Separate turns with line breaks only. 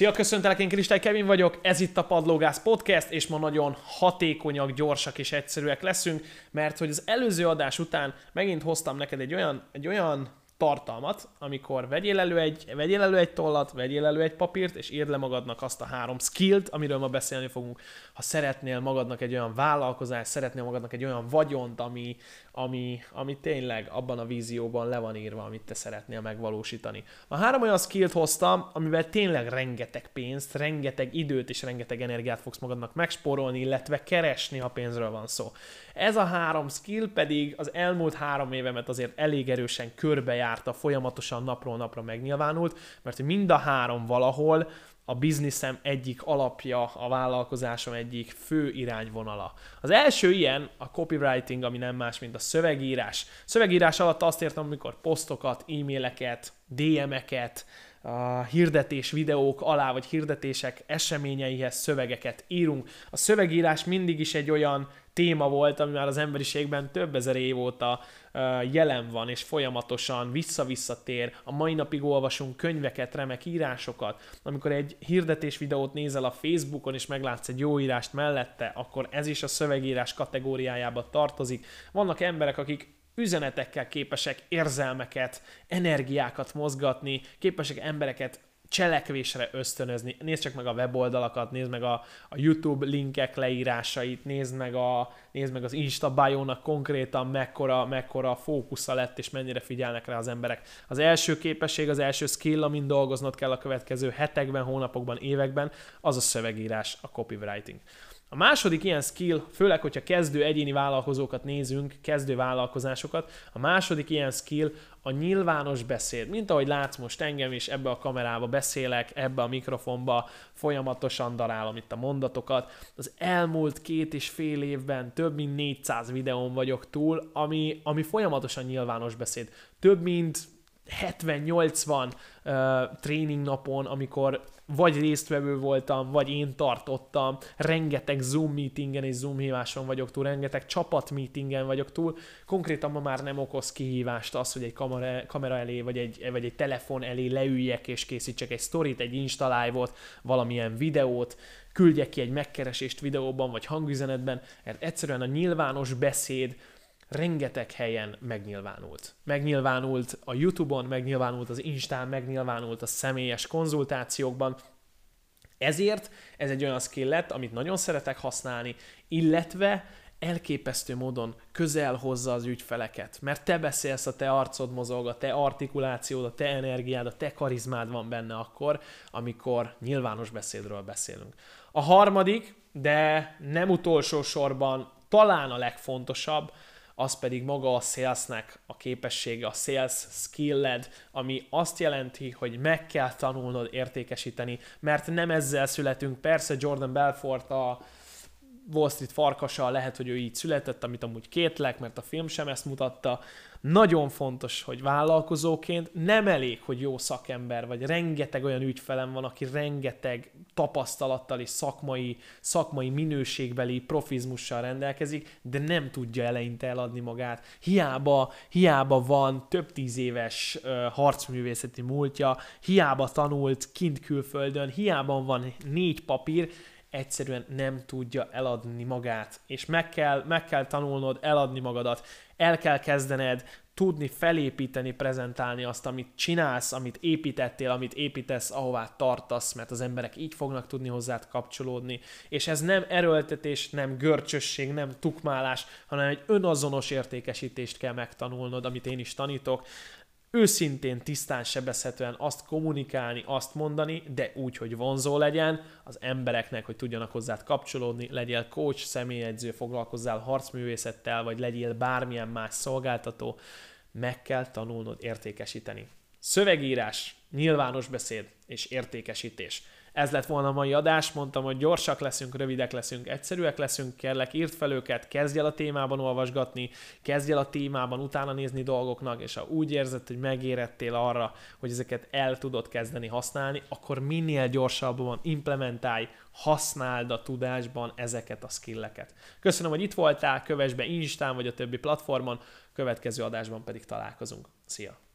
Szia, köszöntelek, én Kristály Kevin vagyok, ez itt a Padlógász Podcast, és ma nagyon hatékonyak, gyorsak és egyszerűek leszünk, mert hogy az előző adás után megint hoztam neked egy olyan, egy olyan tartalmat, amikor vegyél elő, egy, vegyél elő egy tollat, vegyél elő egy papírt, és írd le magadnak azt a három skillt, amiről ma beszélni fogunk. Ha szeretnél magadnak egy olyan vállalkozást, szeretnél magadnak egy olyan vagyont, ami, ami, ami tényleg abban a vízióban le van írva, amit te szeretnél megvalósítani. A három olyan skillt hoztam, amivel tényleg rengeteg pénzt, rengeteg időt és rengeteg energiát fogsz magadnak megspórolni, illetve keresni, ha pénzről van szó. Ez a három skill pedig az elmúlt három évemet azért elég erősen körbejárta, folyamatosan napról napra megnyilvánult, mert mind a három valahol a bizniszem egyik alapja, a vállalkozásom egyik fő irányvonala. Az első ilyen a copywriting, ami nem más, mint a szövegírás. Szövegírás alatt azt értem, amikor posztokat, e-maileket, DM-eket, a hirdetés videók alá, vagy hirdetések eseményeihez szövegeket írunk. A szövegírás mindig is egy olyan téma volt, ami már az emberiségben több ezer év óta jelen van, és folyamatosan vissza-visszatér. A mai napig olvasunk könyveket, remek írásokat. Amikor egy hirdetés videót nézel a Facebookon, és meglátsz egy jó írást mellette, akkor ez is a szövegírás kategóriájába tartozik. Vannak emberek, akik üzenetekkel képesek érzelmeket, energiákat mozgatni, képesek embereket cselekvésre ösztönözni. Nézd csak meg a weboldalakat, nézd meg a, a YouTube linkek leírásait, nézd meg, a, nézd meg az Insta bio konkrétan mekkora, mekkora fókusza lett, és mennyire figyelnek rá az emberek. Az első képesség, az első skill, amin dolgoznod kell a következő hetekben, hónapokban, években, az a szövegírás, a copywriting. A második ilyen skill, főleg, hogyha kezdő egyéni vállalkozókat nézünk, kezdő vállalkozásokat, a második ilyen skill a nyilvános beszéd. Mint ahogy látsz most engem is, ebbe a kamerába beszélek, ebbe a mikrofonba folyamatosan darálom itt a mondatokat. Az elmúlt két és fél évben több mint 400 videón vagyok túl, ami, ami folyamatosan nyilvános beszéd. Több mint 70-80 uh, tréning napon, amikor vagy résztvevő voltam, vagy én tartottam, rengeteg Zoom meetingen és Zoom híváson vagyok túl, rengeteg csapat meetingen vagyok túl, konkrétan ma már nem okoz kihívást az, hogy egy kamera, kamera elé, vagy egy, vagy egy telefon elé leüljek és készítsek egy sztorit, egy Insta live-ot, valamilyen videót, küldjek ki egy megkeresést videóban, vagy hangüzenetben, mert egyszerűen a nyilvános beszéd, rengeteg helyen megnyilvánult. Megnyilvánult a YouTube-on, megnyilvánult az Instán, megnyilvánult a személyes konzultációkban, ezért ez egy olyan skill lett, amit nagyon szeretek használni, illetve elképesztő módon közel hozza az ügyfeleket, mert te beszélsz, a te arcod mozog, a te artikulációd, a te energiád, a te karizmád van benne akkor, amikor nyilvános beszédről beszélünk. A harmadik, de nem utolsó sorban talán a legfontosabb, az pedig maga a salesnek a képessége, a sales skilled, ami azt jelenti, hogy meg kell tanulnod értékesíteni, mert nem ezzel születünk. Persze Jordan Belfort a Wall Street farkasa, lehet, hogy ő így született, amit amúgy kétlek, mert a film sem ezt mutatta, nagyon fontos, hogy vállalkozóként nem elég, hogy jó szakember vagy, rengeteg olyan ügyfelem van, aki rengeteg tapasztalattal és szakmai, szakmai minőségbeli profizmussal rendelkezik, de nem tudja eleinte eladni magát. Hiába, hiába van több tíz éves uh, harcművészeti múltja, hiába tanult kint külföldön, hiába van négy papír, egyszerűen nem tudja eladni magát, és meg kell, meg kell tanulnod eladni magadat, el kell kezdened tudni felépíteni, prezentálni azt, amit csinálsz, amit építettél, amit építesz, ahová tartasz, mert az emberek így fognak tudni hozzád kapcsolódni. És ez nem erőltetés, nem görcsösség, nem tukmálás, hanem egy önazonos értékesítést kell megtanulnod, amit én is tanítok őszintén, tisztán, sebezhetően azt kommunikálni, azt mondani, de úgy, hogy vonzó legyen az embereknek, hogy tudjanak hozzád kapcsolódni, legyél coach, személyedző, foglalkozzál harcművészettel, vagy legyél bármilyen más szolgáltató, meg kell tanulnod értékesíteni. Szövegírás, nyilvános beszéd és értékesítés. Ez lett volna a mai adás, mondtam, hogy gyorsak leszünk, rövidek leszünk, egyszerűek leszünk, kérlek, írt fel őket, kezdj el a témában olvasgatni, kezdj el a témában utána nézni dolgoknak, és ha úgy érzed, hogy megérettél arra, hogy ezeket el tudod kezdeni használni, akkor minél gyorsabban implementálj, használd a tudásban ezeket a skilleket. Köszönöm, hogy itt voltál, kövess be Instán vagy a többi platformon, következő adásban pedig találkozunk. Szia!